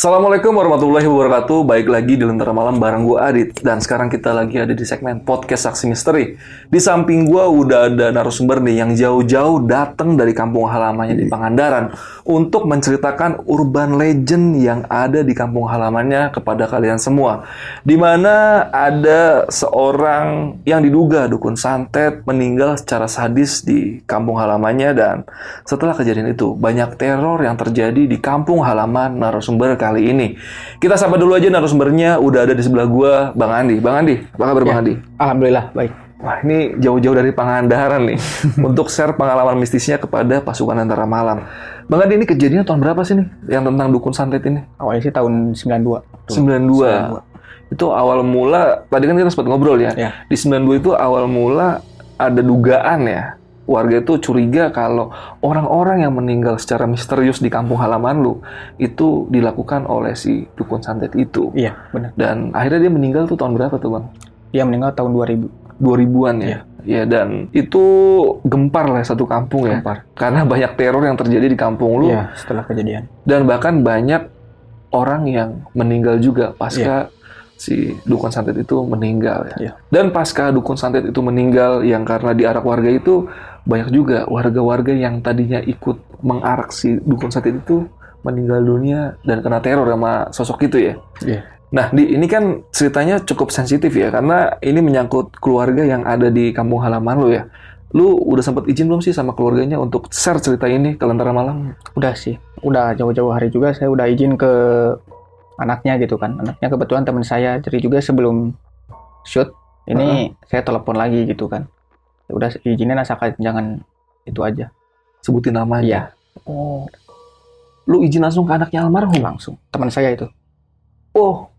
Assalamualaikum warahmatullahi wabarakatuh. Baik lagi di Lentera Malam bareng gue Adit. Dan sekarang kita lagi ada di segmen Podcast Saksi Misteri. Di samping gue udah ada narasumber nih yang jauh-jauh datang dari kampung halamannya di Pangandaran untuk menceritakan urban legend yang ada di kampung halamannya kepada kalian semua. Di mana ada seorang yang diduga dukun santet meninggal secara sadis di kampung halamannya dan setelah kejadian itu banyak teror yang terjadi di kampung halaman narasumber kali ini. Kita sapa dulu aja narasumbernya udah ada di sebelah gua, Bang Andi. Bang Andi, apa kabar Bang Ya, Andi? Alhamdulillah baik. Wah, ini jauh-jauh dari Pangandaran nih untuk share pengalaman mistisnya kepada pasukan antara malam. Bang Andi ini kejadiannya tahun berapa sih nih yang tentang dukun santet ini? Awalnya sih tahun 92. Tuh. 92. Itu awal mula, tadi kan kita sempat ngobrol ya. Ya. Di 92 itu awal mula ada dugaan ya. Warga itu curiga kalau orang-orang yang meninggal secara misterius di kampung halaman lu itu dilakukan oleh si dukun santet itu. Iya, benar. Dan akhirnya dia meninggal tuh tahun berapa tuh bang? Dia meninggal tahun 2000. 2000-an ya. Iya. Ya dan itu gempar lah satu kampung ya. Gempar. Karena banyak teror yang terjadi di kampung lu Iya, setelah kejadian. dan bahkan banyak orang yang meninggal juga pasca si dukun santet itu meninggal ya. Iya. Dan pasca dukun santet itu meninggal yang karena diarak warga itu banyak juga warga-warga yang tadinya ikut mengarak si dukun santet itu meninggal dunia dan kena teror sama sosok itu ya. Iya. Nah, di, ini kan ceritanya cukup sensitif ya, karena ini menyangkut keluarga yang ada di kampung halaman lu ya. Lu udah sempat izin belum sih sama keluarganya untuk share cerita ini ke Lentera Malam? Udah sih. Udah jauh-jauh hari juga saya udah izin ke anaknya gitu kan. Anaknya kebetulan teman saya. Jadi juga sebelum shoot ini saya telepon lagi gitu kan. Ya Udah izinin asalkan jangan itu aja. Sebutin namanya. Iya, Oh. Lu izin langsung ke anaknya almarhum? langsung. Teman saya itu. Oh.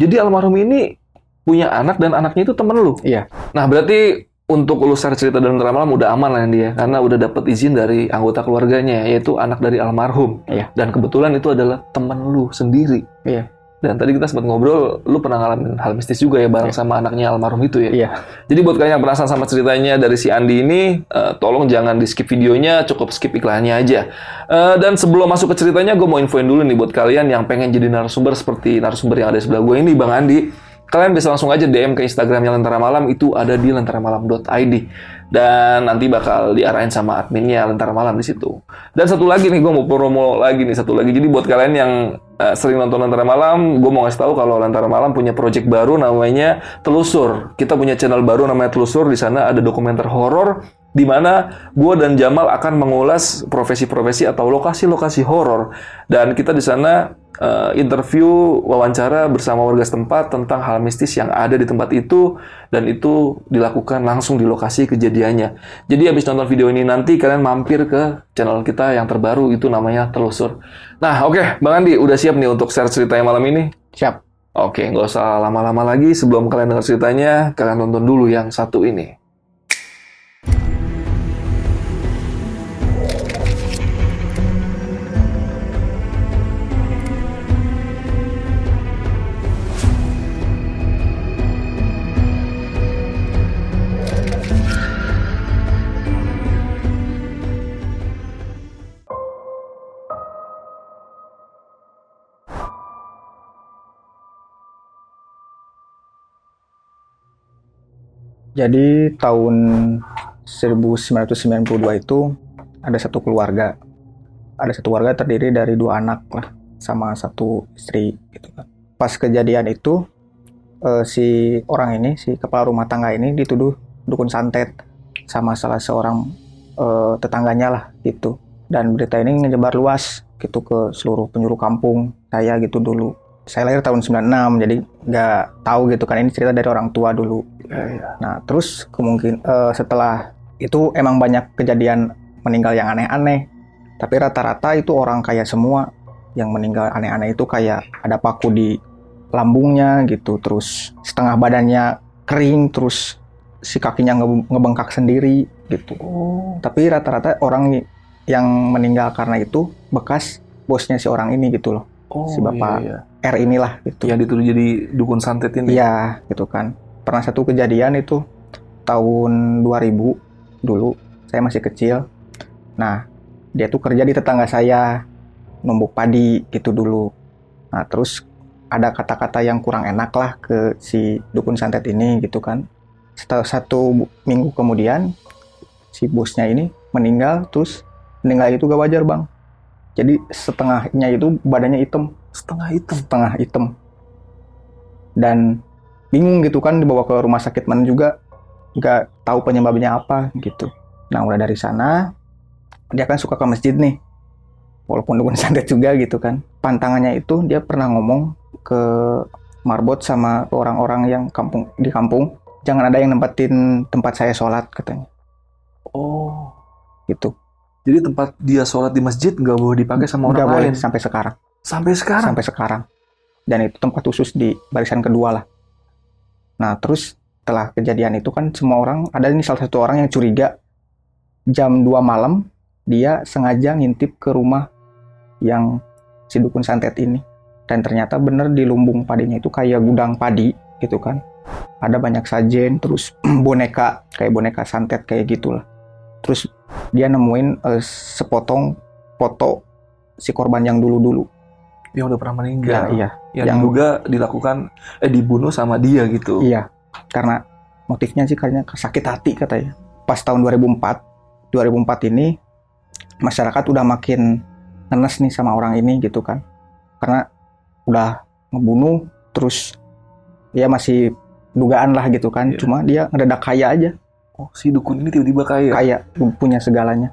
Jadi almarhum ini punya anak dan anaknya itu temen lu? Iya. Nah, berarti untuk lu share cerita dalam Lentera Malam udah aman lah dia. Karena udah dapat izin dari anggota keluarganya, yaitu anak dari almarhum. Iya. Dan kebetulan itu adalah temen lu sendiri. Iya. Dan tadi kita sempat ngobrol, lu pernah ngalamin hal mistis juga ya bareng Iya. sama anaknya almarhum itu ya. Iya. Jadi buat kalian yang penasaran sama ceritanya dari si Andi ini, eh, tolong jangan di skip videonya, cukup skip iklannya aja. Eh, dan sebelum masuk ke ceritanya, gue mau infoin dulu nih buat kalian yang pengen jadi narasumber seperti narasumber yang ada di sebelah gue ini, Bang Andi. Kalian bisa langsung aja DM ke Instagramnya Lentera Malam, itu ada di lenteramalam.id. Dan nanti bakal diarahin sama adminnya Lentera Malam di situ. Dan satu lagi nih, gue mau promo lagi nih, satu lagi. Jadi buat kalian yang eh, sering nonton Lentera Malam, gue mau ngasih tahu kalau Lentera Malam punya project baru namanya Telusur. Kita punya channel baru namanya Telusur. Di sana ada dokumenter horor di mana gue dan Jamal akan mengulas profesi-profesi atau lokasi-lokasi horor. Dan kita di sana eh, interview, wawancara bersama warga setempat tentang hal mistis yang ada di tempat itu dan itu dilakukan langsung di lokasi kejadiannya. Jadi habis nonton video ini nanti kalian mampir ke channel kita yang terbaru itu namanya Telusur. Nah, oke, Bang Andi udah siap nih untuk share ceritanya malam ini? Siap. Oke, nggak usah lama-lama lagi. Sebelum kalian dengar ceritanya, kalian tonton dulu yang satu ini. Jadi tahun 1992 itu ada satu keluarga. Ada satu keluarga terdiri dari dua anak lah sama satu istri gitu kan. Pas kejadian itu eh, si orang ini si kepala rumah tangga ini dituduh dukun santet sama salah seorang eh, tetangganya lah gitu. Dan berita ini menyebar luas gitu ke seluruh penjuru kampung saya gitu dulu. Saya lahir tahun 96 jadi nggak tahu gitu kan ini cerita dari orang tua dulu. Nah, terus kemungkin eh, setelah itu emang banyak kejadian meninggal yang aneh-aneh. Tapi rata-rata itu orang kaya semua yang meninggal aneh-aneh itu kayak ada paku di lambungnya gitu, terus setengah badannya kering, terus si kakinya nge- ngebengkak sendiri gitu. Oh, Tapi rata-rata orang yang meninggal karena itu bekas bosnya si orang ini gitu loh. oh Si bapak. iya, R inilah gitu. Yang dituduh jadi dukun santet ini. Iya, gitu kan. Pernah satu kejadian itu tahun 2000 dulu, saya masih kecil. Nah, dia tuh kerja di tetangga saya, numbuk padi gitu dulu. Nah terus ada kata-kata yang kurang enak lah ke si dukun santet ini gitu kan. Setelah satu minggu kemudian si bosnya ini meninggal terus meninggal itu gak wajar bang. Jadi setengahnya itu badannya hitam, Setengah hitam. setengah hitam. Dan bingung gitu kan dibawa ke rumah sakit mana juga nggak tahu penyebabnya apa gitu. Nah udah dari sana dia kan suka ke masjid nih, walaupun dukun santet juga gitu kan. Pantangannya itu dia pernah ngomong ke marbot sama orang-orang yang kampung di kampung, jangan ada yang nempatin tempat saya sholat katanya, Oh. gitu. Jadi tempat dia sholat di masjid nggak boleh dipakai sama orang boleh lain. sampai sekarang, Sampai sekarang. sampai sekarang. Dan itu tempat khusus di barisan kedua lah. Nah terus setelah kejadian itu kan semua orang ada ini salah satu orang yang curiga jam 2 malam dia sengaja ngintip ke rumah yang si dukun santet ini dan ternyata bener di lumbung padinya itu kayak gudang padi gitu kan ada banyak sajen terus boneka kayak boneka santet kayak gitulah terus dia nemuin eh, sepotong foto si korban yang dulu-dulu Yang udah pernah ya meninggal. iya Yang Yang- diduga dilakukan eh dibunuh sama dia gitu. Iya, karena motifnya sih kayaknya sakit hati katanya. Pas tahun 2004, 2004 ini masyarakat udah makin ngenes nih sama orang ini gitu kan. Karena udah ngebunuh terus ya masih dugaan lah gitu kan. Iya. Cuma dia ngedadak kaya aja, Oh, si dukun ini tiba-tiba kaya. kaya punya segalanya.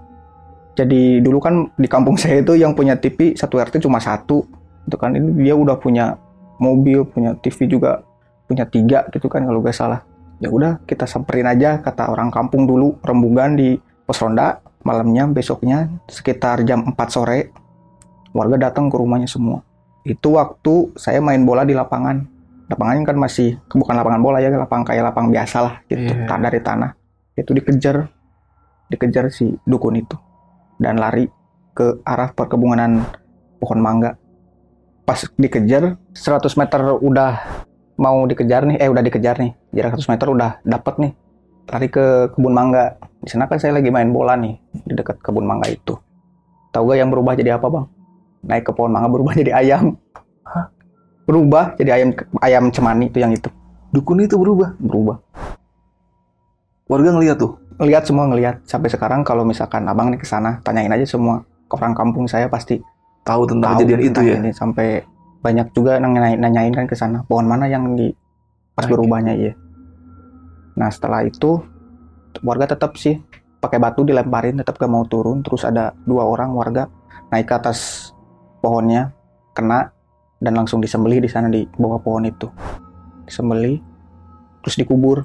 Jadi dulu kan di kampung saya itu yang punya TV satu RT cuma satu, itu kan ini dia udah punya mobil, punya TV juga punya tiga gitu kan kalau gak salah. Ya udah kita samperin aja kata orang kampung dulu rembugan di pos ronda malamnya besoknya sekitar jam 4 sore warga datang ke rumahnya semua. Itu waktu saya main bola di lapangan. Lapangannya kan masih bukan lapangan bola ya, lapang kayak lapang biasa lah gitu, tak dari tanah. Itu dikejar dikejar si dukun itu dan lari ke arah perkebunan pohon mangga. Pas dikejar 100 meter udah mau dikejar nih, eh udah dikejar nih. Jarak 100 meter udah dapet nih. Lari ke kebun mangga. Di sana kan saya lagi main bola nih di dekat kebun mangga itu. Tahu gak yang berubah jadi apa, Bang? Naik ke pohon mangga berubah jadi ayam. Hah? Berubah jadi ayam ayam cemani itu yang itu. Dukun itu berubah. Berubah. Warga ngeliat tuh. Lihat semua ngelihat sampai sekarang kalau misalkan Abang nih ke sana, tanyain aja semua ke orang kampung saya pasti Tahu tentang tahu kejadian itu ya. ini. sampai banyak juga nanyain, nanyain kan ke sana. Pohon mana yang di pas Oke. berubahnya iya. Nah setelah itu warga tetap sih pakai batu dilemparin tetap gak mau turun. Terus ada dua orang warga naik ke atas pohonnya kena dan langsung disembelih di sana di bawah pohon itu. Disembelih terus dikubur.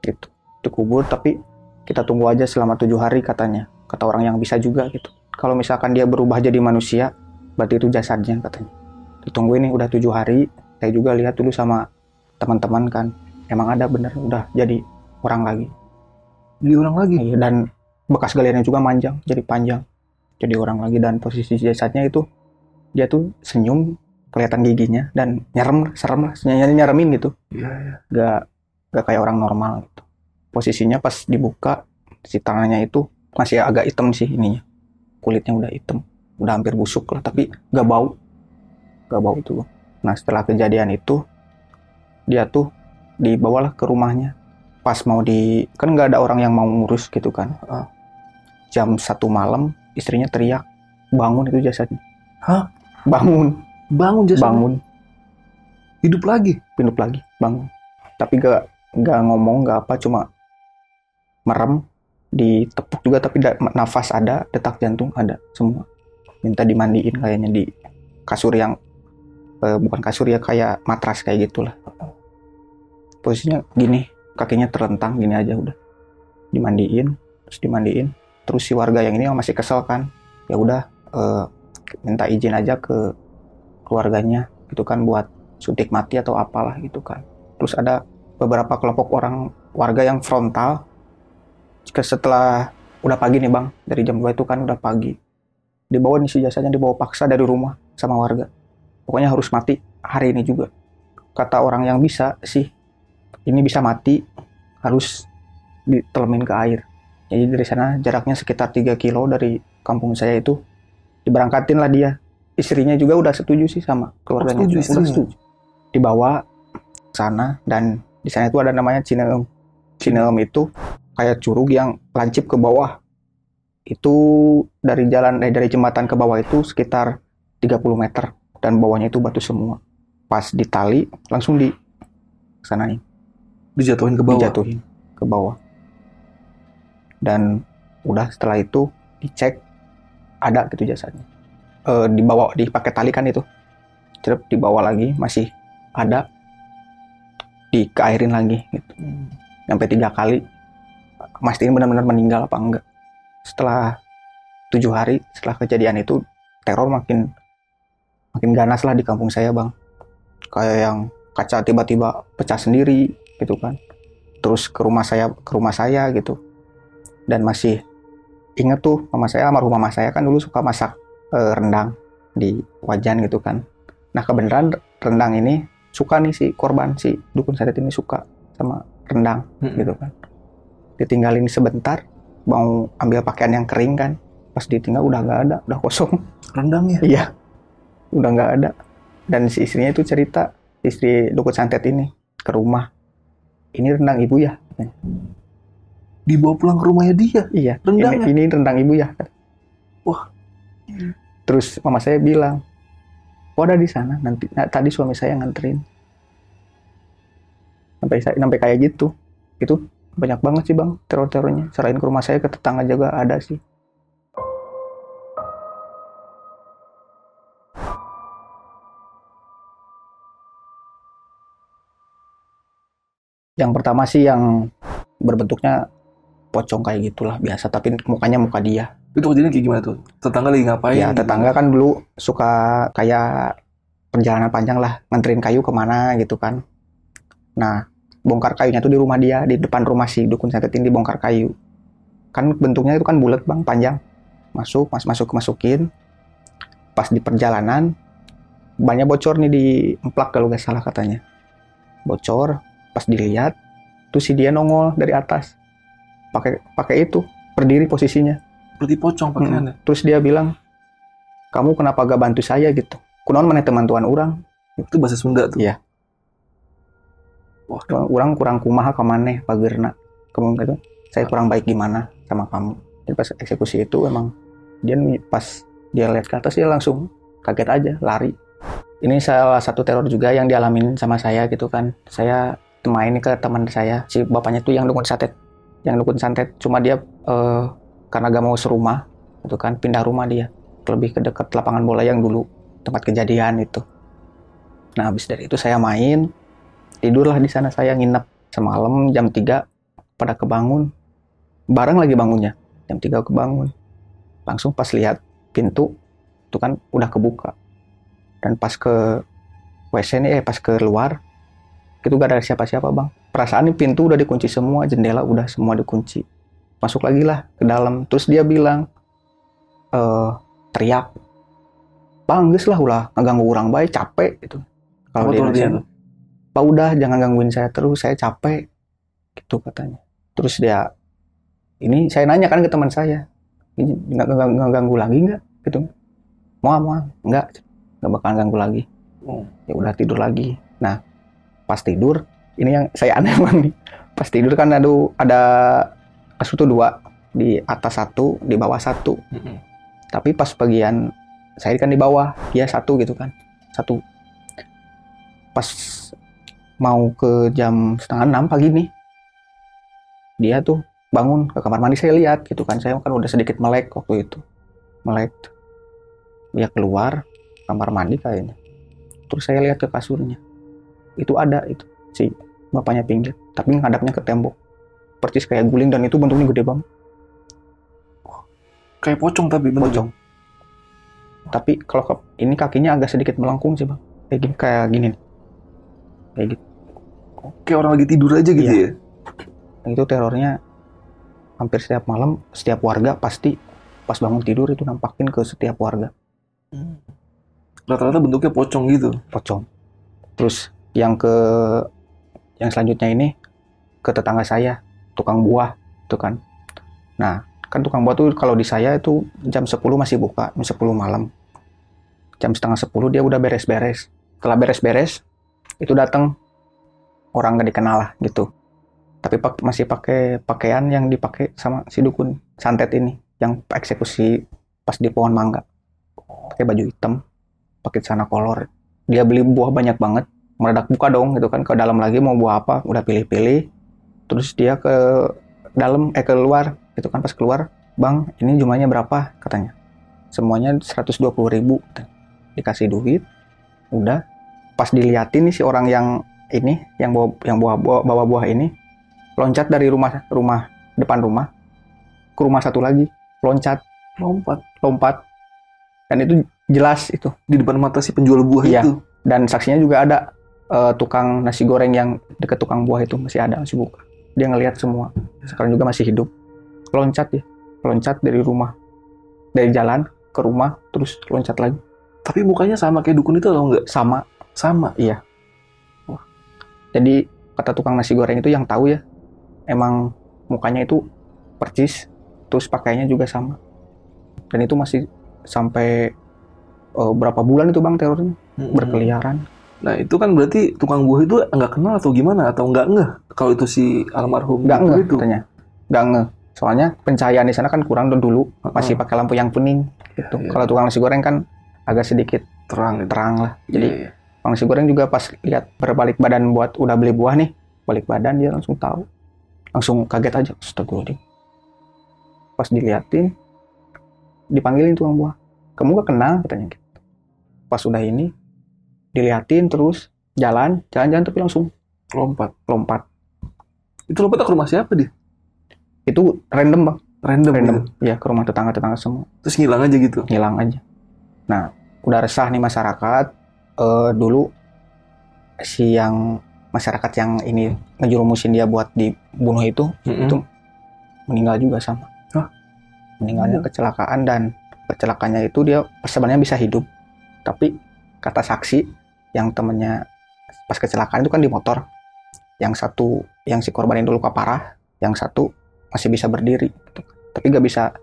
Gitu. Dikubur tapi kita tunggu aja selama tujuh hari katanya. Kata orang yang bisa juga gitu kalau misalkan dia berubah jadi manusia berarti itu jasadnya katanya. Ditunggu ini udah tujuh hari saya juga lihat dulu sama teman-teman kan. Emang ada bener udah jadi orang lagi. Jadi orang lagi. Iya, dan bekas galiannya juga manjang jadi panjang. Jadi orang lagi dan posisi jasadnya itu dia tuh senyum kelihatan giginya dan nyerem serem lah nyari nyeremin gitu. Iya, iya. gak gak kayak orang normal gitu. Posisinya pas dibuka si tangannya itu masih agak hitam sih ininya kulitnya udah hitam udah hampir busuk lah tapi gak bau gak bau itu nah setelah kejadian itu dia tuh dibawalah ke rumahnya pas mau di kan nggak ada orang yang mau ngurus gitu kan Ah. jam satu malam istrinya teriak bangun itu jasadnya Hah? bangun Bangun jasa. bangun Hidup lagi. hidup lagi bangun tapi gak gak ngomong gak apa cuma merem ditepuk juga tapi nafas ada detak jantung ada semua minta dimandiin kayaknya di kasur yang eh, bukan kasur ya kayak matras kayak gitulah posisinya gini kakinya terlentang gini aja udah dimandiin terus dimandiin terus si warga yang ini yang masih kesel kan ya udah eh, minta izin aja ke keluarganya gitu kan buat suntik mati atau apalah gitu kan. Terus ada beberapa kelompok orang warga yang frontal. Jika setelah udah pagi nih bang, dari jam 2 itu kan udah pagi. Dibawa nih si jasanya dibawa paksa dari rumah sama warga. Pokoknya harus mati hari ini juga. Kata orang yang bisa sih, ini bisa mati harus ditelemin ke air. Jadi dari sana jaraknya sekitar 3 kilo dari kampung saya itu diberangkatin lah dia istrinya juga udah setuju sih sama keluarganya setuju juga. udah istrinya? setuju dibawa sana dan di sana itu ada namanya Cineum Cineum itu kayak curug yang lancip ke bawah. Itu dari jalan eh, dari jembatan ke bawah itu sekitar 30 meter dan bawahnya itu batu semua. Pas ditali langsung di sanain Dijatuhin ke bawah. dijatuhin ke bawah. Dan udah setelah itu dicek ada gitu jasadnya eh dibawa dipakai tali kan itu. Cerep dibawa lagi masih ada. Dikairin lagi gitu. Hmm. sampai tiga kali mastiin benar-benar meninggal apa enggak. Setelah tujuh hari setelah kejadian itu teror makin makin ganas lah di kampung saya bang. Kayak yang kaca tiba-tiba pecah sendiri gitu kan. Terus ke rumah saya ke rumah saya gitu. Dan masih inget tuh mama saya almarhum mama saya kan dulu suka masak eh, rendang di wajan gitu kan. Nah kebenaran rendang ini suka nih si korban si dukun santet ini suka sama rendang Mm-mm. gitu kan ditinggalin sebentar mau ambil pakaian yang kering kan. Pas ditinggal udah nggak ada udah kosong. Rendangnya. iya udah nggak ada. Dan si istrinya itu cerita istri dukun santet ini ke rumah. Ini rendang ibu ya? Dibawa pulang ke rumahnya dia. iya Rendang ini, ini rendang ibu ya? Wah. terus mama saya bilang oh ada di sana nanti nah, tadi suami saya nganterin. Sampai sampai kayak gitu. Itu banyak banget sih bang teror-terornya. Selain ke rumah saya ke tetangga juga ada sih. Yang pertama sih yang berbentuknya pocong kayak gitulah biasa. Tapi mukanya muka dia. Itu kejadian kayak gimana tuh? Tetangga lagi ngapain? ya tetangga kan dulu suka kayak perjalanan panjang lah. Nganterin kayu ke mana gitu kan. Nah bongkar kayunya tuh di rumah dia di depan rumah si dukun santet ini dibongkar kayu kan bentuknya itu kan bulat bang panjang masuk mas masuk masukin pas di perjalanan banyak bocor nih di emplak kalau nggak salah katanya bocor pas dilihat tuh si dia nongol dari atas pakai pakai itu berdiri posisinya Seperti pocong pakaiannya. Terus dia bilang, kamu kenapa gak bantu saya gitu? Kunaon mana teman tuan orang? Itu bahasa Sunda tuh. Iya. Wah, Orang kurang kumaha ke maneh pagerna. Kamu gitu, saya kurang baik gimana sama kamu. Jadi pas eksekusi itu emang dia pas dia lihat ke atas dia langsung kaget aja, lari. Ini salah satu teror juga yang dialamin sama saya gitu kan. Saya main ke teman saya, si bapaknya tuh yang dukun santet. Yang dukun santet, cuma dia eh, karena gak mau serumah, gitu kan, pindah rumah dia. Lebih ke dekat lapangan bola yang dulu tempat kejadian itu. Nah, habis dari itu saya main, tidurlah di sana saya nginep semalam jam 3 pada kebangun. Bareng lagi bangunnya, jam 3 kebangun. Langsung pas lihat pintu, itu kan udah kebuka. Dan pas ke WC nih, eh pas ke luar, itu gak ada siapa-siapa bang. Perasaan nih pintu udah dikunci semua, jendela udah semua dikunci. Masuk lagi lah ke dalam. Terus dia bilang, eh teriak. Bang, lah ulah ngeganggu orang baik, capek gitu. Kalau di artinya? Pak udah jangan gangguin saya terus, saya capek. Gitu katanya. Terus dia, ini saya nanya kan ke teman saya, ini nggak nggak ganggu lagi nggak? Gitu. Mau mau nggak, nggak bakalan ganggu lagi. Oh. Ya udah tidur lagi. Nah, pas tidur, ini yang saya aneh bang nih. Pas tidur kan ada ada kasur tuh dua di atas satu, di bawah satu. Mm-mm. Tapi pas bagian saya kan di bawah, dia satu gitu kan, satu. Pas mau ke jam setengah enam pagi nih, dia tuh bangun ke kamar mandi saya lihat gitu kan, saya kan udah sedikit melek waktu itu, melek. Dia keluar kamar mandi kayaknya, terus saya lihat ke kasurnya, itu ada itu si bapaknya pinggir, tapi ngadapnya ke tembok, persis kayak guling dan itu bentuknya gede banget. Kayak pocong tapi bentuknya. pocong. Tapi kalau ini kakinya agak sedikit melengkung sih bang. Kayak gini, kayak gini. nih. Kayak gitu. Kayak orang lagi tidur aja gitu Iya. ya. Itu terornya hampir setiap malam, setiap warga pasti pas bangun tidur itu nampakin ke setiap warga Rata-rata bentuknya pocong gitu. pocong. Terus yang ke yang selanjutnya ini ke tetangga saya, tukang buah, itu kan. Nah, kan tukang buah tuh kalau di saya itu jam 10 masih buka, jam 10 malam. jam setengah sepuluh dia udah beres-beres setelah beres-beres itu datang orang gak dikenal lah gitu. Tapi pak masih pakai pakaian yang dipakai sama si dukun santet ini yang eksekusi pas di pohon mangga. Pakai baju hitam pakai celana kolor. Dia beli buah banyak banget meledak buka dong gitu kan. Ke dalam lagi mau buah apa udah pilih-pilih. Terus dia ke dalam eh keluar gitu kan. Pas keluar bang ini jumlahnya berapa? katanya. Semuanya 120 ribu dikasih duit udah. Pas diliatin nih si orang yang ini yang bawa yang bawa, bawa, bawa buah ini loncat dari rumah rumah depan rumah ke rumah satu lagi loncat Lompat. lompat. Dan itu jelas itu. Di depan mata si penjual buah Iya. itu. dan saksinya juga ada eh, tukang nasi goreng yang deket tukang buah itu masih ada masih buka. Dia ngelihat semua. Sekarang juga masih hidup. Loncat ya loncat dari rumah. Dari jalan ke rumah terus loncat lagi. Tapi mukanya sama kayak dukun itu atau enggak? sama. Sama. Jadi kata tukang nasi goreng itu yang tahu ya emang mukanya itu percis terus pakainya juga sama. Dan itu masih sampai eh, berapa bulan itu bang terornya Mm-mm. berkeliaran. Nah itu kan berarti tukang buah itu nggak kenal atau gimana? Atau nggak ngeh kalau itu si almarhum nggak ngeh itu. katanya. Nggak ngeh. Soalnya pencahayaan di sana kan kurang dulu masih Heeh. pakai lampu yang kuning gitu. Iya. kalau tukang nasi goreng kan agak sedikit terang terang lah. Jadi jadi tukang nasi goreng juga pas lihat berbalik badan buat udah beli buah nih balik badan dia langsung tahu langsung kaget aja astagfirullahaladzim pas diliatin dipanggilin tukang buah kamu gak kenal katanya gitu pas udah ini diliatin terus jalan jalan-jalan tapi langsung lompat. lompat Itu lompat ke rumah siapa dia? itu random bang Random. random gitu. ya ke rumah tetangga-tetangga semua Terus ngilang aja gitu. hilang aja. Nah, udah resah nih masyarakat. Eh dulu si yang masyarakat yang ini ngejurumusin dia buat dibunuh itu Mm-mm. Itu- meninggal juga sama. Hah? Meninggalnya Iya. kecelakaan dan kecelakaannya itu dia sebenarnya bisa hidup. Tapi kata saksi yang temennya pas kecelakaan itu kan di motor. Yang satu yang si korban itu luka parah, yang satu masih bisa berdiri. gitu. Tapi gak bisa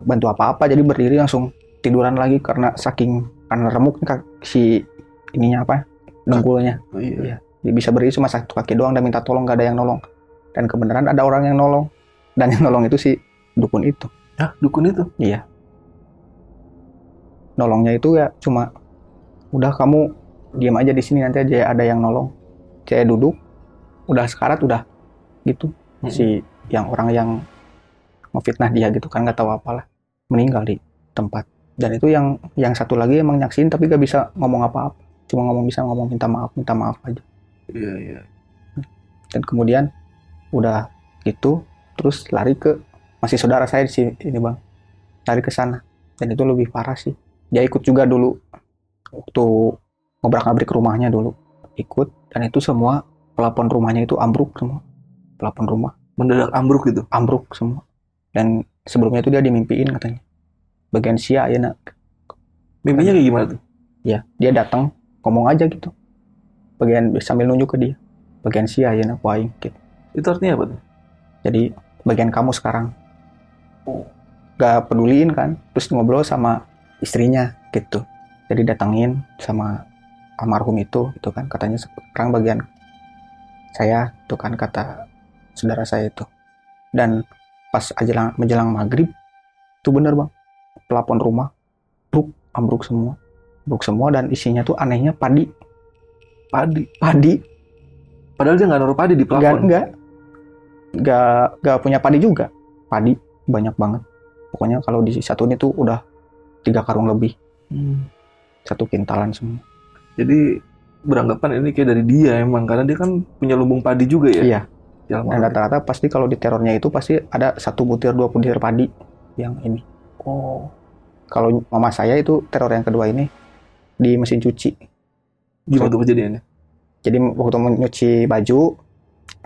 bantu apa-apa jadi berdiri langsung tiduran lagi karena saking karena remuk si ininya apa dengkulnya. Oh, iya. Iya. dia bisa berdiri cuma satu kaki doang dan minta tolong gak ada yang nolong. Dan kebenaran ada orang yang nolong. Dan yang nolong itu si dukun itu. Hah, dukun itu. nolongnya itu ya cuma udah kamu diam aja di sini nanti aja ada yang nolong. Saya duduk udah sekarat udah gitu. Mm-mm. si yang orang yang ngefitnah dia gitu kan nggak tahu apalah. Meninggal di tempat. Dan itu yang yang satu lagi emang nyaksin tapi gak bisa ngomong apa-apa cuma ngomong bisa ngomong minta maaf minta maaf aja. Iya, iya. dan kemudian udah gitu terus lari ke masih saudara saya di sini ini bang lari ke sana. Dan itu lebih parah sih. Dia ikut juga dulu waktu ngobrak ngabrik rumahnya dulu. Ikut dan itu semua pelapon rumahnya itu ambruk semua. Pelapon rumah. Mendadak ambruk gitu. ambruk semua. Dan sebelumnya itu dia dimimpiin katanya. Bagian sia ya nak. Mimpinya kayak gimana tuh? ya dia datang ngomong aja gitu. Bagian sambil nunjuk ke dia. Bagian sia ya nak waing gitu. Itu artinya apa tuh? jadi bagian kamu sekarang. Gak peduliin kan? Terus ngobrol sama istrinya gitu. Jadi datangin sama almarhum itu itu kan. Katanya sekarang bagian saya itu kan kata saudara saya itu. Dan pas aja menjelang maghrib itu bener bang. Pelapon rumah bruk ambruk semua ambruk semua dan isinya tuh anehnya padi Padi. padi Padahal dia nggak naruh padi di plafon. enggak. Enggak, enggak punya padi juga. Padi banyak banget. Pokoknya kalau di satu ini tuh udah tiga karung lebih. Hmm. Satu kintalan semua. Jadi beranggapan ini kayak dari dia emang karena dia kan punya lumbung padi juga ya. Iya. Dan rata-rata pasti kalau di terornya itu pasti ada satu butir, dua butir padi yang ini. Oh. Kalau mama saya itu teror yang kedua ini di mesin cuci. Gimana tuh kejadiannya? Jadi waktu mau nyuci baju,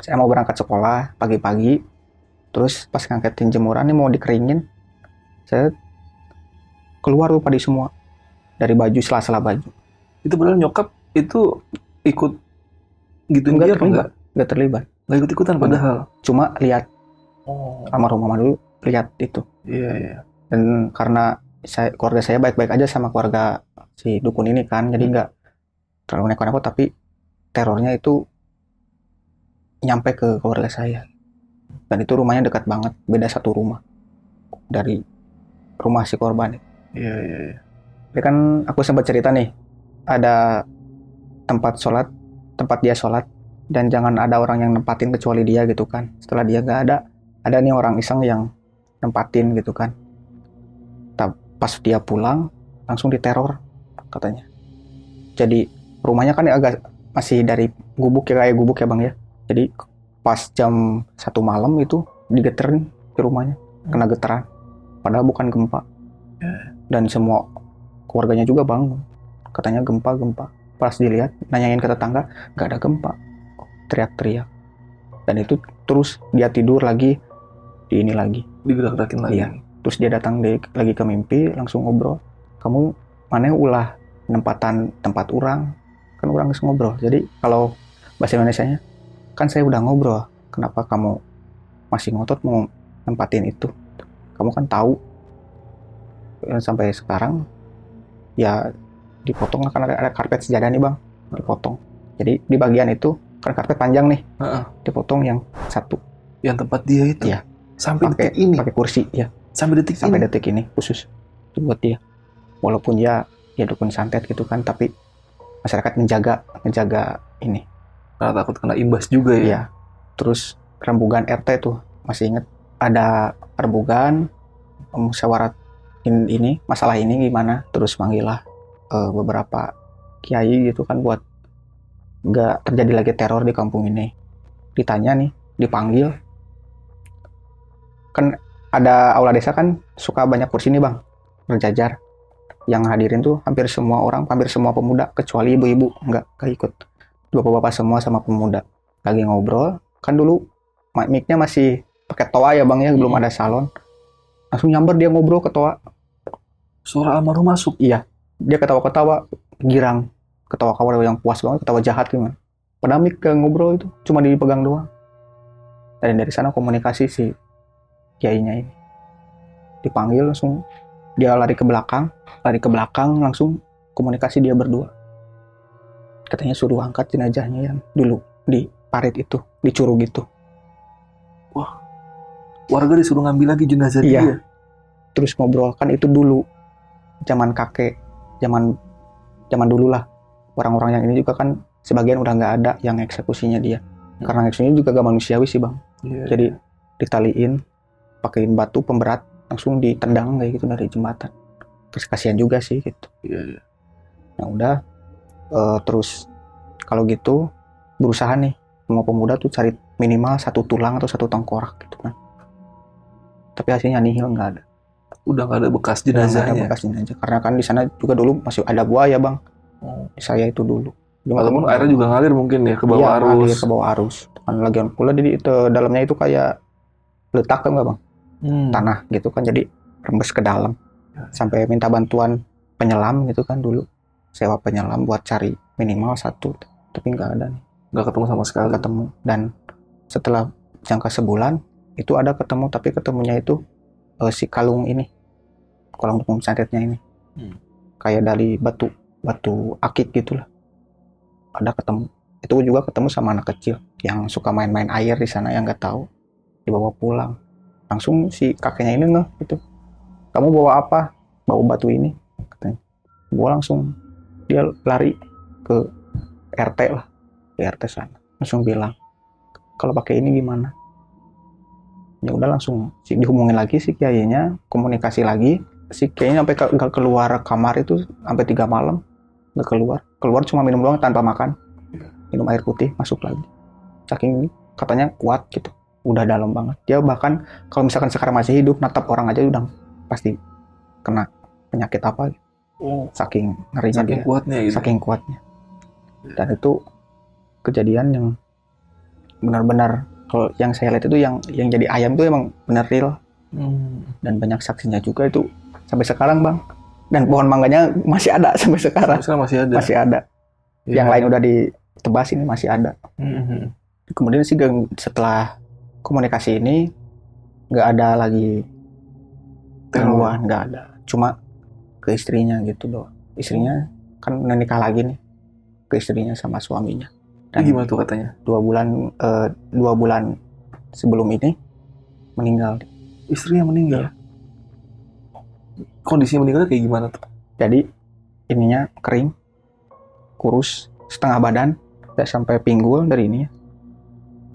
saya mau berangkat sekolah pagi-pagi. Terus pas ngangkatin jemuran nih mau dikeringin, saya keluar tuh padi semua dari baju sela-sela baju. Itu padahal nyokap itu ikut gituin Enggak dia terlibat. enggak? Nggak terlibat. Nggak ikut ikutan Enggak. padahal. Cuma lihat Oh. almarhum mama dulu lihat itu. Iya iya. Dan karena saya keluarga saya baik-baik aja sama keluarga si dukun ini kan jadi Hmm. nggak terlalu neko-neko tapi terornya itu nyampe ke keluarga saya dan itu rumahnya dekat banget beda satu rumah dari rumah si korban Iya, iya, iya. Jadi kan aku sempat cerita nih, ada tempat sholat, tempat dia sholat, dan jangan ada orang yang nempatin kecuali dia gitu kan. Setelah dia gak ada, ada nih orang iseng yang nempatin gitu kan. Pas dia pulang, langsung diteror katanya. Jadi rumahnya kan agak masih dari gubuk ya kayak gubuk ya bang ya. Jadi pas jam satu malam itu digeterin di rumahnya, kena getaran. Padahal bukan gempa. Dan semua keluarganya juga bangun. Katanya gempa-gempa. Pas dilihat, nanyain ke tetangga, nggak ada gempa. Teriak-teriak. Dan itu terus dia tidur lagi, di ini lagi. Digerak-gerakin lagi. Iya. Terus dia datang di- lagi ke mimpi, langsung ngobrol. Kamu mana ulah nempatan tempat orang? Kan orang harus ngobrol. Jadi kalau bahasa Indonesia-nya, kan saya udah ngobrol. Kenapa kamu masih ngotot mau nempatin itu? Kamu kan tahu Ya, sampai sekarang ya dipotong kan ada, ada karpet sejadah nih bang dipotong jadi di bagian itu kan karpet panjang nih dipotong yang satu Yang tempat dia itu. Iya. Sampai pakai detik ini. pakai kursi ya Sampai detik sampai ini. detik ini khusus itu buat dia walaupun dia ya dukun santet gitu kan tapi masyarakat menjaga menjaga ini. Karena takut kena imbas juga ya. ya terus rembugan RT tuh masih inget ada rembugan musyawarat in- ini masalah ini gimana? Terus manggillah eh, beberapa kiai gitu kan buat nggak terjadi lagi teror di kampung ini. Ditanya nih dipanggil. Kan ada aula desa kan suka banyak kursi nih bang. Berjajar yang hadirin tuh hampir semua orang hampir semua pemuda kecuali ibu-ibu nggak nggak ikut. Bapak-bapak semua sama pemuda. Lagi ngobrol kan dulu mic- mic-nya masih pakai toa ya bang ya belum Hmm. ada salon. Langsung nyamber dia ngobrol ke toa. Suara almarhum masuk. dia ketawa-ketawa girang. Ketawa-ketawa yang puas banget ketawa jahat gimana. Padahal mic ngobrol itu cuma dipegang doang. Dan dari sana komunikasi si kiainya ini. Dipanggil langsung dia lari ke belakang lari ke belakang langsung komunikasi dia berdua katanya suruh angkat jenazahnya yang dulu di parit itu di curug itu Warga disuruh ngambil lagi jenazah Iya. dia. terus ngobrol kan itu dulu zaman kakek zaman zaman dulu lah orang-orang yang ini juga kan sebagian udah nggak ada yang eksekusinya dia karena eksekusinya juga gak manusiawi sih bang Iya. jadi ditaliin pakein batu pemberat langsung ditendang kayak gitu dari jembatan. Terus kasihan juga sih gitu. Iya, iya. nah udah eh, terus kalau gitu berusaha nih semua pemuda tuh cari minimal satu tulang atau satu tengkorak gitu kan. Tapi hasilnya nihil nggak ada. Udah nggak ada bekas Nggak ada bekas jenazah. Karena kan di sana juga dulu masih ada buaya bang. Oh. di saya itu dulu. Cuma Ataupun airnya juga ngalir mungkin ya ke bawah Iya, ngalir arus. ke bawah arus. Kan lagi pula di itu dalamnya itu kayak letak kan nggak bang Hmm. tanah gitu kan jadi rembes ke dalam. Sampai minta bantuan penyelam gitu kan dulu. Sewa penyelam buat cari minimal satu tapi nggak ada nih. Nggak ketemu sama sekali. nggak ketemu. Dan setelah jangka sebulan itu ada ketemu tapi ketemunya itu eh, si kalung ini kalung dukung santetnya ini. Hmm. kayak dari batu batu akik gitulah. Ada ketemu. Itu juga ketemu sama anak kecil yang suka main-main air di sana yang nggak tahu dibawa pulang langsung si kakeknya ini ngeh gitu. Kamu bawa apa? Bawa batu ini katanya. Gua langsung dia lari ke RT lah ke RT sana. Langsung bilang kalau pakai ini gimana? Ya udah langsung si dihubungin lagi si kiainya komunikasi lagi. Si kiainya sampai ke- nggak keluar kamar itu sampai tiga malam nggak keluar. Keluar cuma minum doang tanpa makan. Minum air putih masuk lagi. Saking katanya kuat gitu udah dalam banget dia bahkan kalau misalkan sekarang masih hidup natap orang aja udah pasti kena penyakit apa gitu. Oh. saking ngerinya Saking dia kuatnya gitu. saking kuatnya dan itu kejadian yang benar-benar kalau yang saya lihat itu yang yang jadi ayam itu emang benar real Hmm. dan banyak saksinya juga itu sampai sekarang bang dan pohon mangganya masih ada sampai sekarang Tapi sekarang masih ada. masih ada Iya. yang lain udah ditebas ini masih ada Hmm. kemudian sih gang- setelah komunikasi ini nggak ada lagi gangguan nggak ada cuma ke istrinya gitu doang istrinya kan menikah lagi nih ke istrinya sama suaminya Dan gimana tuh katanya? dua bulan eh, dua bulan sebelum ini meninggal Istrinya meninggal. Kondisinya meninggalnya kayak gimana tuh? jadi ininya kering kurus setengah badan tidak sampai pinggul dari ini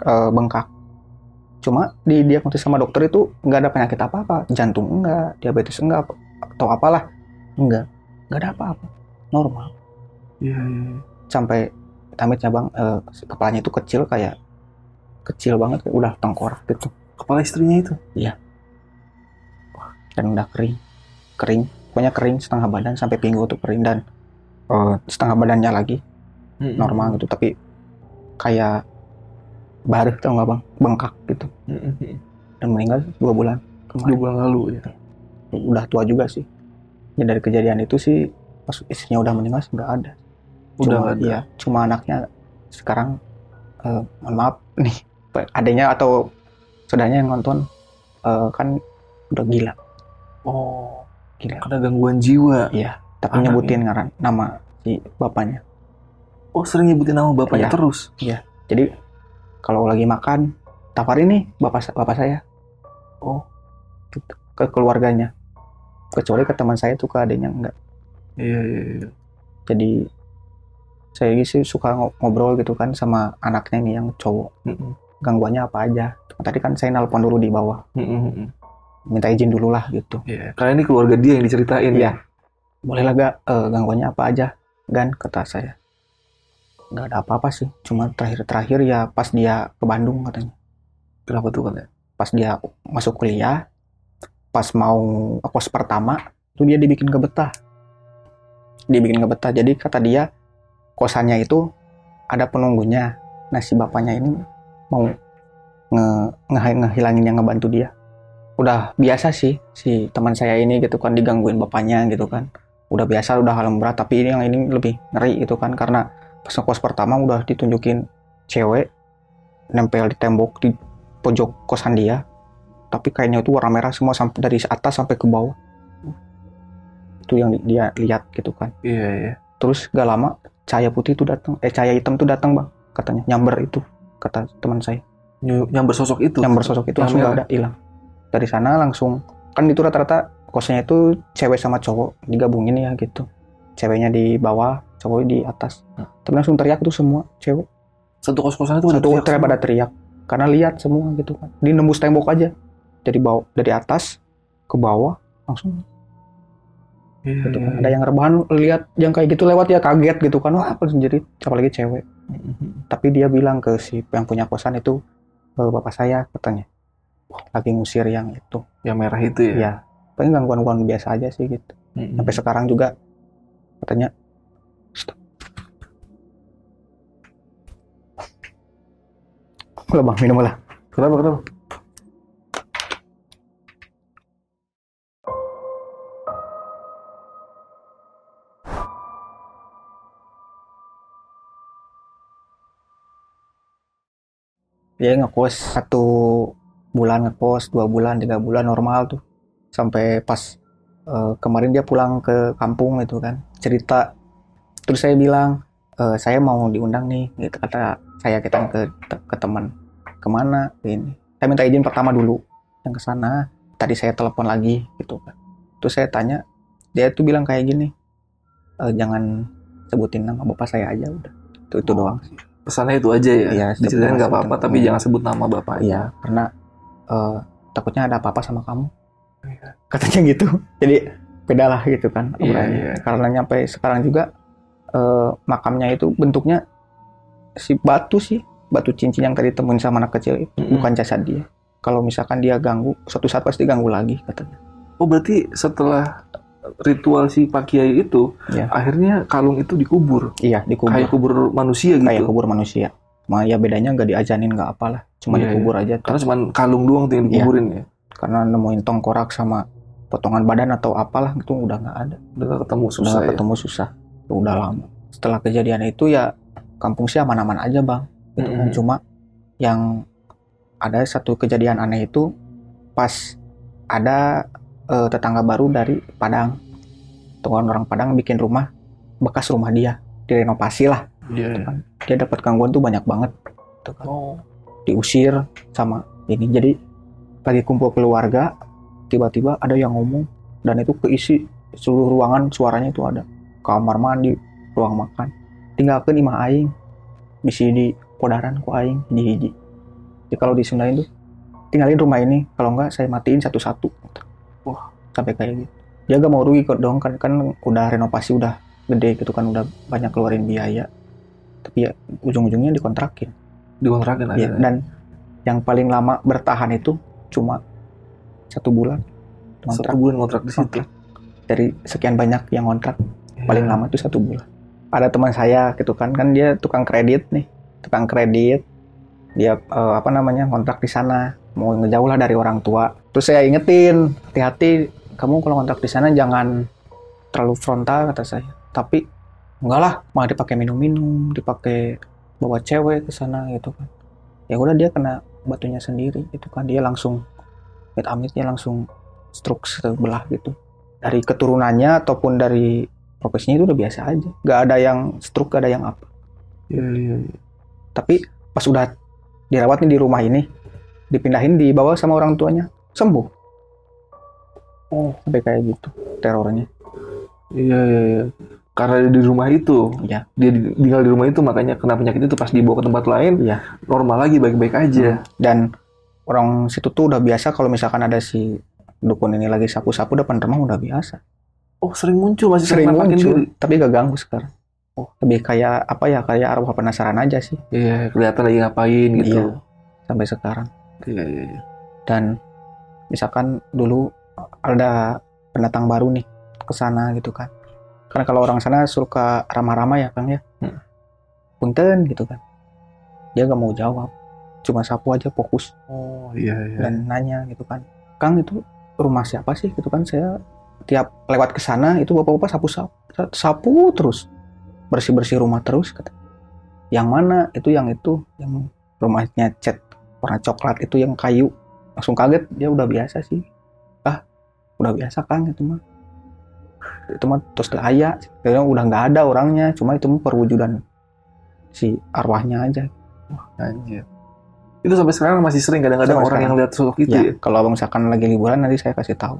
eh, bengkak cuma di diagnosis sama dokter itu nggak ada penyakit apa apa jantung enggak diabetes enggak atau apalah. Enggak nggak ada apa-apa. Normal. Iya, iya. sampai tamitnya bang eh, kepalanya itu kecil kayak kecil banget kayak udah tengkorak gitu. Kepala istrinya itu. dan udah kering. Kering. Pokoknya kering setengah badan sampai pinggul tuh kering dan eh, setengah badannya lagi. Normal gitu. Tapi kayak baru tau nggak bang? Bengkak gitu. Dan meninggal dua bulan Dua kemarin bulan lalu ya. udah tua juga sih. Ya dari kejadian itu sih pas istrinya udah meninggal nggak ada. Udah cuma, ada. iya, cuma anaknya sekarang mohon maaf nih adanya atau saudaranya yang nonton eh, kan udah gila. Oh, gila. karena gangguan jiwa. iya tapi nyebutin ngaran nama si bapaknya. Oh, sering nyebutin nama bapaknya Iya. terus. jadi kalau lagi makan tawarin nih bapak bapak saya Oh. gitu, ke keluarganya kecuali ke teman saya tuh ke adiknya enggak Iya, iya, iya. jadi saya sih suka ngo- ngobrol gitu kan sama anaknya nih yang cowok Mm-mm. gangguannya apa aja tadi kan saya nelpon dulu di bawah Mm-mm. minta izin dulu lah gitu Iya, karena ini keluarga dia yang diceritain Iya. ya. boleh lah gak eh, gangguannya apa aja gan kata saya nggak ada apa-apa sih. Cuma terakhir-terakhir ya pas dia ke Bandung katanya. Kenapa tuh kan ya? pas dia masuk kuliah pas mau kos pertama itu dia dibikin ke betah dibikin ke betah jadi kata dia kosannya itu ada penunggunya. Nah si bapaknya ini mau nge, nge- ngehilangin yang ngebantu dia. Udah biasa sih si teman saya ini gitu kan digangguin bapaknya gitu kan. Udah biasa udah hal berat. Tapi ini yang ini lebih ngeri gitu kan karena pas kos pertama udah ditunjukin cewek nempel di tembok di pojok kosan dia. Tapi kayaknya itu warna merah semua sampai dari atas sampai ke bawah. Itu yang di- dia lihat gitu kan. Iya, iya. terus gak lama cahaya putih itu datang eh cahaya hitam itu datang bang katanya. Nyamber itu kata teman saya. Ny- Yang bersosok itu. yang bersosok itu langsung gak ada hilang. Dari sana langsung kan itu rata-rata kosnya itu cewek sama cowok digabungin ya gitu ceweknya di bawah cowok di atas. Hmm. tapi langsung teriak tuh semua cewek. Satu kos-kosan itu ada satu teriak pada teriak. Karena lihat semua gitu kan. Dia nembus tembok aja. Dari bawah dari atas ke bawah langsung. Iya, gitu iya, kan. iya. ada yang rebahan lihat yang kayak gitu lewat ya kaget gitu kan. Wah apa sendiri apalagi cewek? Mm-mm. tapi dia bilang ke si yang punya kosan itu "Eh, bapak saya katanya. Lagi ngusir yang itu. Yang merah itu ya. ya paling gangguan-gangguan biasa aja sih gitu. Mm-mm. sampai sekarang juga katanya. Ulah bang minum lah Kenapa, kenapa? dia ngekos satu bulan ngekos dua bulan tiga bulan normal tuh sampai pas eh, kemarin dia pulang ke kampung itu kan cerita. Terus saya bilang "Eh, saya mau diundang nih gitu kata saya kita ke ke teman. Ke mana? Ini. Saya minta izin pertama dulu yang ke sana. Tadi saya telepon lagi gitu kan. Terus saya tanya dia tuh bilang kayak gini "Eh, jangan sebutin nama bapak saya aja udah. Itu itu doang sih. Pesannya itu aja ya. Iya, Diceritain nggak apa-apa, tapi jangan sebut nama bapak. Iya, karena eh, takutnya ada apa-apa sama kamu. Iya. Katanya gitu. Jadi beda lah gitu kan. Iya, obrolannya. iya. Karena nyampe sekarang juga eh, makamnya itu bentuknya si batu sih, batu cincin yang tadi temuin sama anak kecil itu Mm-mm. bukan jasad dia. Kalau misalkan dia ganggu, suatu saat pasti ganggu lagi katanya. Oh berarti setelah ritual si Pak Kiai itu, Iya. akhirnya kalung itu dikubur, Iya, dikubur. kayak kubur manusia gitu. Kayak kubur manusia. Cuma ya bedanya nggak diajanin nggak apalah, cuma Iya, dikubur aja. Karena cuma kalung doang yang dikuburin ya. Karena nemuin tongkorak sama potongan badan atau apalah itu udah nggak ada. Udah ketemu susah ya. ketemu susah udah lama setelah kejadian itu ya kampung sih aman-aman aja bang gitu kan. Mm-mm. cuma yang ada satu kejadian aneh itu pas ada eh, tetangga baru dari Padang teman orang Padang bikin rumah bekas rumah dia direnovasi lah Iya. gitu kan. dia dapat gangguan tuh banyak banget gitu kan. Oh. diusir sama ini jadi lagi kumpul keluarga tiba-tiba ada yang ngomong dan itu keisi seluruh ruangan suaranya itu ada. Kamar mandi ruang makan. Tinggalkan imah aing. Bisi di kodaran ku aing hiji-hiji jadi kalau disundain tuh tinggalin rumah ini. Kalau enggak saya matiin satu-satu. Wah sampai kayak gitu. Dia gak mau rugi kok dong kan kan udah renovasi udah gede gitu kan udah banyak keluarin biaya. Tapi ya ujung-ujungnya dikontrakin Dikontrakin akhirnya. dan yang paling lama bertahan itu cuma satu bulan Satu kontrak bulan kontrak di situ. dari sekian banyak yang kontrak Iya. paling lama itu satu bulan. Ada teman saya gitu kan kan dia tukang kredit nih. Tukang kredit dia eh, apa namanya kontrak di sana. Mau ngejauh lah dari orang tua. Terus saya ingetin hati-hati kamu kalau kontrak di sana jangan terlalu frontal kata saya. Tapi enggak lah malah dipakai minum-minum dipakai bawa cewek ke sana gitu kan. Ya udah dia kena batunya sendiri gitu kan. Dia langsung amit amitnya langsung stroke sebelah gitu. Dari keturunannya ataupun dari profesinya itu udah biasa aja. Nggak ada yang stroke gak ada yang apa. Iya, iya, iya. tapi pas udah dirawat nih di rumah ini dipindahin dibawa sama orang tuanya sembuh. Oh. Sampai kayak gitu terornya. Iya, iya, iya. Karena dia di rumah itu, Iya. dia di- tinggal di rumah itu, makanya kena penyakit itu pas dibawa ke tempat lain, Iya. normal lagi, baik-baik aja. dan orang situ tuh udah biasa kalau misalkan ada si dukun ini lagi sapu-sapu depan rumah udah biasa Oh, sering muncul, masih sering muncul diri. tapi gak ganggu sekarang oh lebih kayak apa ya kayak arwah penasaran aja sih Iya, kelihatan lagi ngapain gitu. Iya. sampai sekarang Iya, iya, iya. dan misalkan dulu ada pendatang baru nih ke sana gitu kan karena kalau orang sana suka ramah-ramah ya Kang ya. Hmm. punten gitu kan. Dia gak mau jawab. Cuma sapu aja fokus. Oh, iya, iya. dan nanya gitu kan. Kang itu rumah siapa sih? Gitu kan saya tiap lewat ke sana itu bapak-bapak sapu sapu sapu terus. Bersih bersih rumah terus kata. Yang mana? Itu yang itu. Yang rumahnya cat warna coklat itu yang kayu. Langsung kaget dia udah biasa sih. Ah udah biasa Kang itu mah itu mah terus ayah kayaknya udah nggak ada orangnya cuma itu mah perwujudan si arwahnya aja Anjir. Itu sampai sekarang masih sering kadang-kadang orang sekarang. yang lihat sosok itu ya ya. kalau abang misalkan lagi liburan nanti saya kasih tahu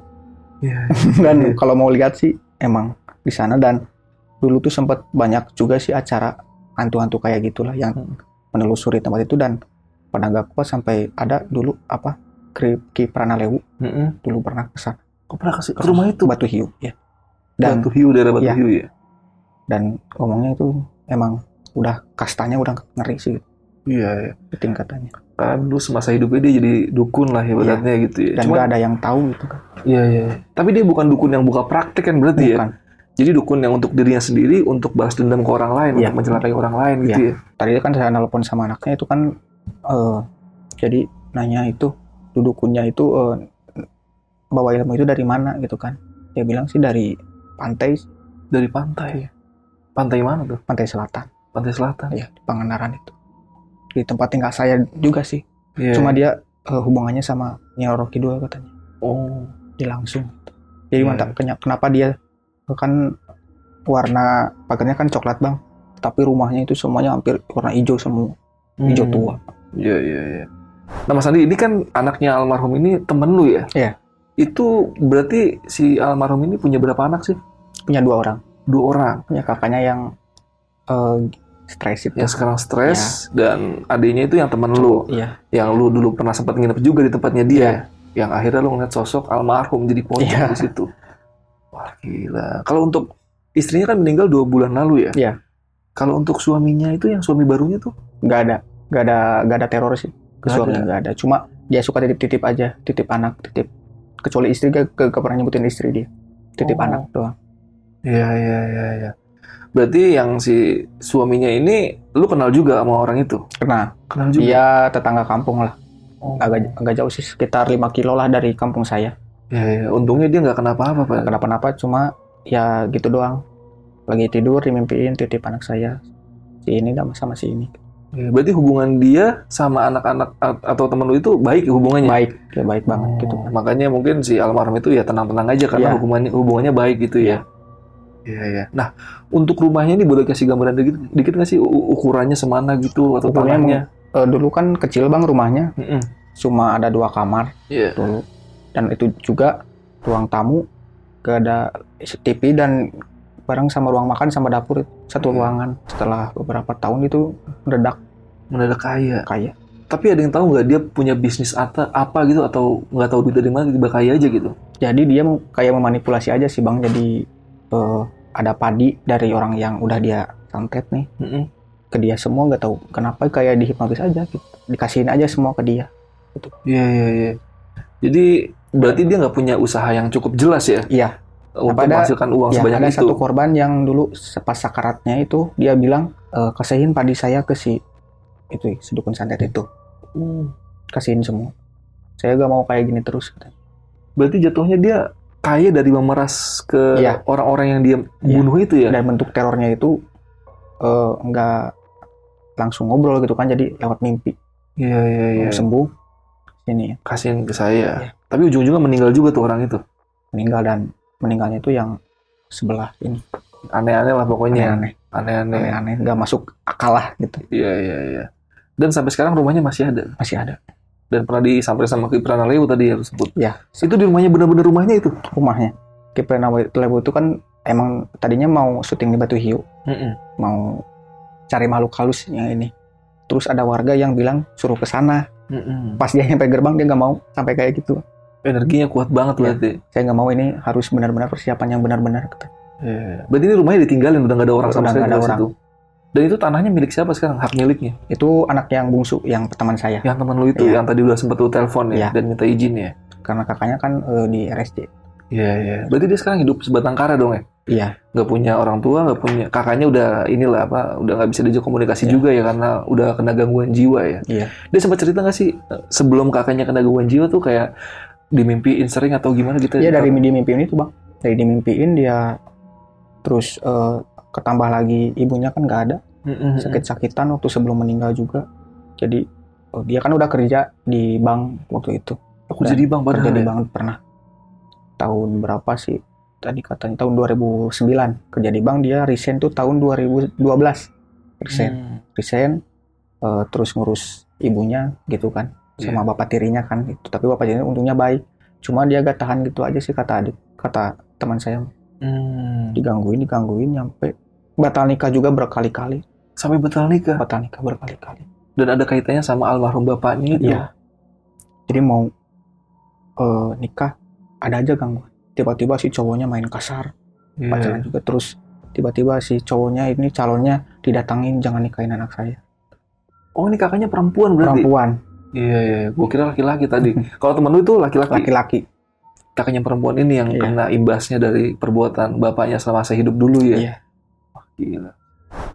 Iya. dan Iya. kalau mau lihat sih emang di sana dan dulu tuh sempat banyak juga sih acara hantu-hantu kayak gitulah yang Hmm. menelusuri tempat itu dan pada nggak kuat sampai ada dulu apa Ki Pranalewu Mm-mm. dulu pernah ke sana Kok pernah kasih ke rumah itu? Batu Hiu ya dan Batu Hiu, daerah Batu Iya. Hiu ya. dan ngomongnya itu emang udah kastanya udah ngeri sih Iya, iya. tingkatannya Karena dulu semasa hidupnya dia jadi dukun lah ya beratnya gitu ya. dan Cuma, nggak ada yang tahu gitu kan iya, iya. Tapi dia bukan dukun yang buka praktek kan berarti ya. bukan Jadi dukun yang untuk dirinya sendiri, untuk balas dendam ke orang lain, Iya. untuk mencelakai orang lain gitu ya. tadi kan saya nelpon sama anaknya itu kan eh jadi nanya itu dudukunnya itu eh, bawa ilmu itu dari mana gitu kan dia bilang sih dari pantai Dari pantai. Pantai mana tuh? pantai selatan Pantai Selatan. ya di Pangandaran itu di tempat tinggal saya juga sih Iya. cuma dia eh, hubungannya sama Nyoro Kidul katanya oh, dia langsung jadi Iya. mantap kenya- kenapa dia kan warna pagarnya kan coklat bang tapi rumahnya itu semuanya hampir warna hijau semua hijau Hmm. tua Iya, iya, iya. Nah, Mas Andi, ini kan anaknya almarhum ini temen lu ya? Iya. Itu berarti si almarhum ini punya berapa anak sih? punya dua orang Dua orang. punya kakaknya yang eh stres itu Yang sekarang stres dan adiknya itu yang temen lu. iya Yang lu dulu pernah sempat nginep juga di tempatnya dia. Yang akhirnya lu ngeliat sosok almarhum jadi pocong Iya. di situ. Wah, gila. Kalau untuk istrinya kan meninggal dua bulan lalu ya? Iya. Kalau untuk suaminya itu yang suami barunya tuh? nggak ada nggak ada nggak ada teror sih ke ada. nggak ada cuma dia suka titip titip aja titip anak titip kecuali istri gak, gak, gak pernah nyebutin istri dia titip Oh. anak doang Iya, iya, iya, iya. Berarti yang si suaminya ini lu kenal juga sama orang itu? kena Kenal juga. dia tetangga kampung lah Oh. agak agak jauh sih sekitar 5 kilo lah dari kampung saya Ya, ya. Untungnya dia nggak kenapa-apa, Pak. kenapa-napa cuma ya gitu doang lagi tidur dimimpiin titip anak saya si ini sama sama si ini Ya, berarti hubungan dia sama anak-anak atau temen lu itu baik ya hubungannya? baik ya baik banget Oh, gitu Makanya mungkin si almarhum itu ya tenang-tenang aja karena Iya. hubungannya hubungannya baik gitu ya. Iya, iya. Nah, untuk rumahnya ini boleh kasih gambaran dikit, dikit nggak sih ukurannya semana gitu atau Ukurannya tanahnya? Eh, dulu kan kecil bang rumahnya, Mm-mm. cuma ada dua kamar Iya. dulu. Dan itu juga ruang tamu, gak ada TV dan bareng sama ruang makan sama dapur satu Hmm. ruangan. Setelah beberapa tahun itu mendadak Mendadak kaya. kaya. Tapi ada yang tahu nggak dia punya bisnis apa, apa gitu atau nggak tahu duit dari mana tiba kaya aja gitu? Jadi dia kayak memanipulasi aja sih bang. Jadi eh, ada padi dari orang yang udah dia santet nih Mm-mm. ke dia semua nggak tahu kenapa kayak dihipnotis aja gitu. Dikasihin aja semua ke dia. Iya, iya, iya. Jadi berarti dia nggak punya usaha yang cukup jelas ya Iya. untuk ada- menghasilkan uang Ya, sebanyak ada itu. satu korban yang dulu pas sakaratnya itu dia bilang e, kasihin padi saya ke si itu si dukun santet itu Hmm. kasihin semua saya gak mau kayak gini terus. Berarti jatuhnya dia kaya dari memeras ke Iya. orang-orang yang dia Iya. bunuh itu ya? dan bentuk terornya itu eh, nggak langsung ngobrol gitu kan jadi lewat mimpi Iya, iya, iya. Mau sembuh ini ya, Kasihin ke saya. Iya. Tapi ujung-ujungnya meninggal juga tuh orang itu. meninggal dan meninggalnya itu yang sebelah ini Aneh-aneh lah pokoknya. aneh-aneh Aneh-aneh. aneh-aneh nggak masuk akal lah gitu Iya, iya, iya. Dan sampai sekarang rumahnya masih ada. masih ada Dan pernah disamperin sama Kiprana Leo tadi ya tersebut. ya Itu di rumahnya bener-bener rumahnya itu. rumahnya Kiprena Lewu itu kan emang tadinya mau syuting di Batu Hiu Mm-mm. mau cari makhluk halus yang ini. Terus ada warga yang bilang suruh ke sana. Pas dia nyampe gerbang dia nggak mau sampai kayak gitu. Energinya kuat banget Iya. berarti. Saya nggak mau ini harus benar-benar persiapan yang benar-benar. kata. Iya. Berarti ini rumahnya ditinggalin udah nggak ada orang Udah sama sekali ada orang. situ. Dan itu tanahnya milik siapa sekarang? Hak miliknya? Itu anak yang bungsu yang teman saya. Yang teman lu itu, Iya. yang tadi udah sempat lu telepon ya, Iya. dan minta izin ya? Karena kakaknya kan eh, di RSJ. Iya, iya. Berarti dia sekarang hidup sebatang kara dong ya? Iya. Nggak punya orang tua, nggak punya... Kakaknya udah inilah apa, udah nggak bisa diajak komunikasi Iya. juga ya, karena udah kena gangguan jiwa ya? Iya. Dia sempat cerita nggak sih, eh, sebelum kakaknya kena gangguan jiwa tuh kayak dimimpiin sering atau gimana gitu? Iya dari dimimpiin itu bang. Dari dimimpiin dia terus eh, ketambah lagi ibunya kan nggak ada sakit-sakitan waktu sebelum meninggal juga. Jadi oh, dia kan udah kerja di bank waktu itu. Aku jadi bang kerja padahal di ya? bank pernah tahun berapa sih tadi katanya tahun 2009 kerja di bank dia resign tuh tahun 2012 resign Hmm. resign eh, terus ngurus ibunya gitu kan Iya. sama bapak tirinya kan gitu tapi bapak tirinya untungnya baik cuma dia gak tahan gitu aja sih kata adik kata teman saya Hmm. digangguin digangguin nyampe batal nikah juga berkali-kali Sampai batal nikah. batal nikah berkali-kali Dan ada kaitannya sama almarhum bapaknya itu. Iya. jadi mau eh, nikah ada aja gangguan tiba-tiba si cowoknya main kasar Iya. pacaran juga terus tiba-tiba si cowoknya ini calonnya didatangin jangan nikahin anak saya Oh ini kakaknya perempuan berarti? perempuan Iya, iya. Gue kira laki-laki tadi. Kalau temen lu itu laki-laki. laki-laki Kakaknya perempuan ini yang Iya. kena imbasnya dari perbuatan bapaknya selama saya hidup dulu ya. Iya. Gila.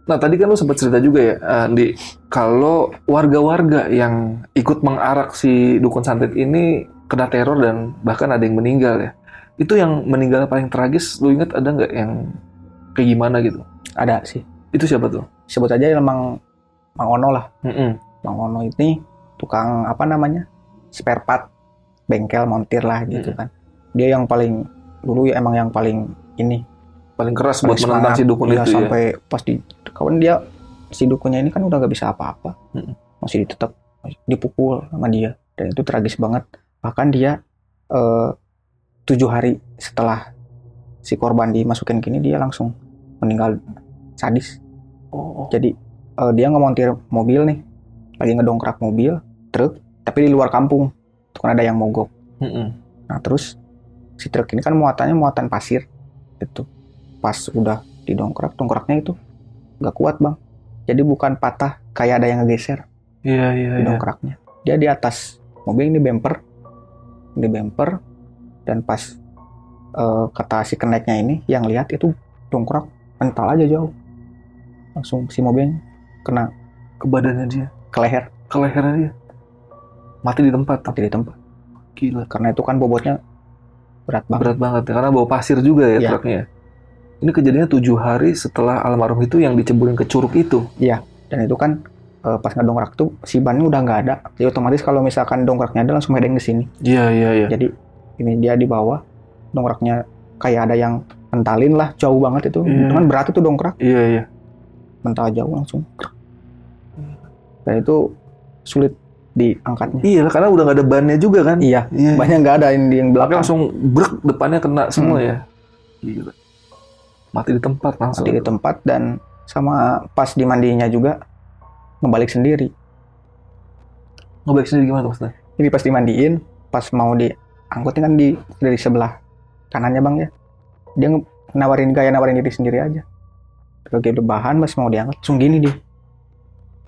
Nah tadi kan lu sempat cerita juga ya, Andi, kalau warga-warga yang ikut mengarak si dukun santet ini kena teror dan bahkan ada yang meninggal ya. Itu yang meninggal paling tragis, lu inget ada nggak yang kayak gimana gitu? ada sih Itu siapa tuh? sebut aja emang Mang Ono lah Mm-mm. Mang Ono ini tukang apa namanya spare part bengkel montir lah gitu Hmm. kan dia yang paling dulu ya emang yang paling ini Paling keras buat paling menentang semangat. si dukun Iya, itu ya. sampai pas di kawan dia si dukunnya ini kan udah gak bisa apa-apa. Mm. masih tetap dipukul sama dia. Dan itu tragis banget. Bahkan dia eh, tujuh hari setelah si korban dimasukin gini dia langsung meninggal sadis. Oh, jadi eh, dia ngemontir mobil nih. Lagi ngedongkrak mobil truk tapi di luar kampung. Itu kan ada yang mogok. Mm-mm. nah terus si truk ini kan muatannya muatan pasir itu pas udah didongkrak dongkraknya itu nggak kuat bang jadi bukan patah kayak ada yang ngegeser Iya, iya, iya. dongkraknya dia di atas mobil ini bumper di bumper dan pas eh, kata si keneknya ini yang lihat itu dongkrak mental aja jauh langsung si mobilnya kena Ke badannya dia, ke leher ke lehernya dia. Mati di tempat. mati di tempat Gila. karena itu kan bobotnya berat banget Berat banget ya, karena bawa pasir juga ya Iya. truknya. Ini kejadiannya tujuh hari setelah almarhum itu yang diceburin ke curug itu. dan itu kan eh, pas ngedongkrak tuh si bannya udah nggak ada jadi otomatis kalau misalkan dongkraknya ada langsung hedeng ke sini Iya, iya, iya. jadi ini dia di bawah dongkraknya kayak ada yang mentalin lah jauh banget itu Iya. dengan berat itu dongkrak Iya, iya. mental jauh langsung dan itu sulit diangkatnya Iya, karena udah nggak ada bannya juga kan. iya Iya. banyak nggak ada yang di yang Belakang belakang langsung brek depannya kena semua Hmm. ya. Gila. Mati di tempat langsung. mati di tempat dan sama pas di mandinya juga ngebalik sendiri Ngebalik sendiri gimana tuh maksudnya? Jadi pas dimandiin, pas mau diangkutin kan di dari sebelah kanannya bang ya. Dia nawarin kayak nawarin diri sendiri aja. Lagi bahan pas mau diangkat, langsung gini dia.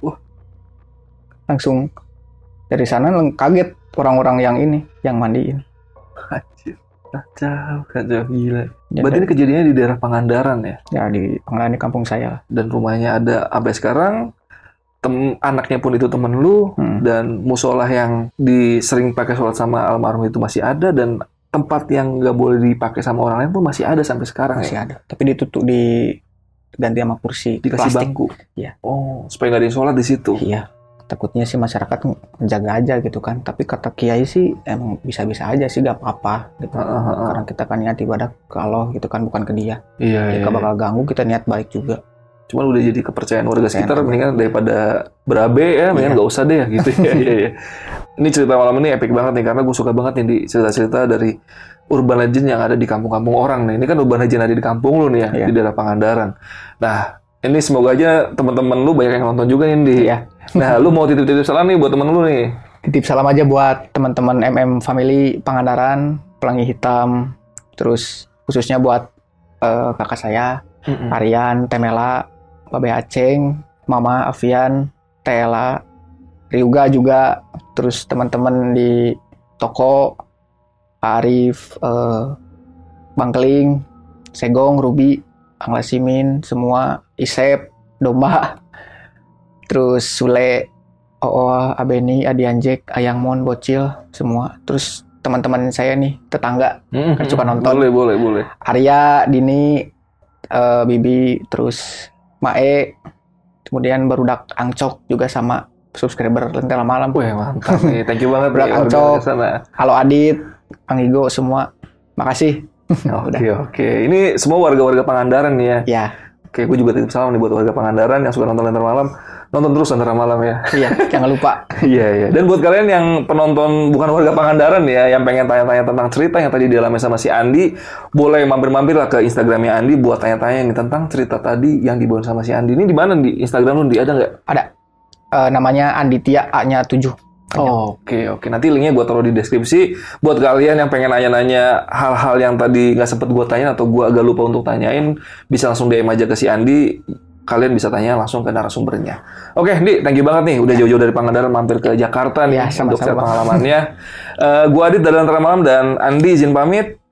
Wah. Langsung dari sana kaget orang-orang yang ini, yang mandiin. Kacau, kacau gila. Dan Berarti ini kejadiannya di daerah Pangandaran ya? ya di pengalaman di kampung saya. Dan rumahnya ada sampai sekarang. Tem anaknya pun itu temen lu. Hmm. Dan musola yang disering pakai sholat sama almarhum itu masih ada. Dan tempat yang nggak boleh dipakai sama orang lain pun masih ada sampai sekarang Masih ya? ada. Tapi ditutup di ganti sama kursi Dikasih plastik. bangku? Iya. Oh, supaya nggak ada yang sholat di situ? Iya. Takutnya sih masyarakat menjaga aja gitu kan. Tapi kata kiai sih emang bisa-bisa aja sih gak apa-apa gitu. Heeh, heeh. Karena kita kan niat ibadah ke Allah gitu kan bukan ke dia. Iya, iya. Jika bakal ganggu kita niat baik juga. Cuman udah jadi kepercayaan warga Kepercayaan sekitar, warga. mendingan daripada berabe ya, mendingan Iya. nggak usah deh gitu ya. Iya, iya. Ini cerita malam ini epic banget nih, karena gue suka banget nih di cerita-cerita dari urban legend yang ada di kampung-kampung orang nih. Ini kan urban legend ada di kampung lu nih ya, Iya. di daerah Pangandaran. Nah, ini semoga aja teman-teman lu banyak yang nonton juga ini. Iya. Nah, lu mau titip-titip salam nih buat temen lu nih. Titip salam aja buat teman-teman MM Family Pangandaran, Pelangi Hitam, terus khususnya buat eh, kakak saya, Arian, Temela, Babe Aceng, Mama Avian, Tela, Ryuga juga, terus teman-teman di toko, Arif, eh, Bang Keling, Segong, Ruby, Angla Simin, semua, Isep, Domba, terus Sule, Oo, Abeni, Adi Anjek, Ayang Mon, Bocil, semua. Terus teman-teman saya nih, tetangga, Kan suka nonton. Boleh, boleh, boleh. Arya, Dini, eh, Bibi, terus Mae, kemudian Barudak Angcok juga sama subscriber Lentera Malam. Wih, mantap. Thank you banget Ancol. sana. Halo Adit, Kang Igo, semua. Makasih. Oke, oke. Ini semua warga-warga Pangandaran ya. Ya, Oke, gue juga titip salam nih buat warga Pangandaran yang suka nonton Lentera Malam. Nonton terus Lentera Malam ya. iya, jangan lupa. Iya, iya. Dan buat kalian yang penonton bukan warga Pangandaran ya, yang pengen tanya-tanya tentang cerita yang tadi dialami sama si Andi, boleh mampir-mampir lah ke Instagramnya Andi buat tanya-tanya nih tentang cerita tadi yang dibawa sama si Andi. Ini di mana di Instagram lu? Di ada nggak? Ada. Eh, namanya Anditia A-nya 7. Oh, Oke, oke. Nanti linknya gue taruh di deskripsi. Buat kalian yang pengen nanya-nanya hal-hal yang tadi nggak sempet gue tanyain atau gue agak lupa untuk tanyain, bisa langsung DM aja ke si Andi. Kalian bisa tanya langsung ke narasumbernya. Oke, Di, thank you banget nih. Udah jauh-jauh dari Pangandaran mampir ke Jakarta nih Ya, sama-sama, untuk share pengalamannya. Eh gue Adit dari Lentera Malam dan Andi izin pamit.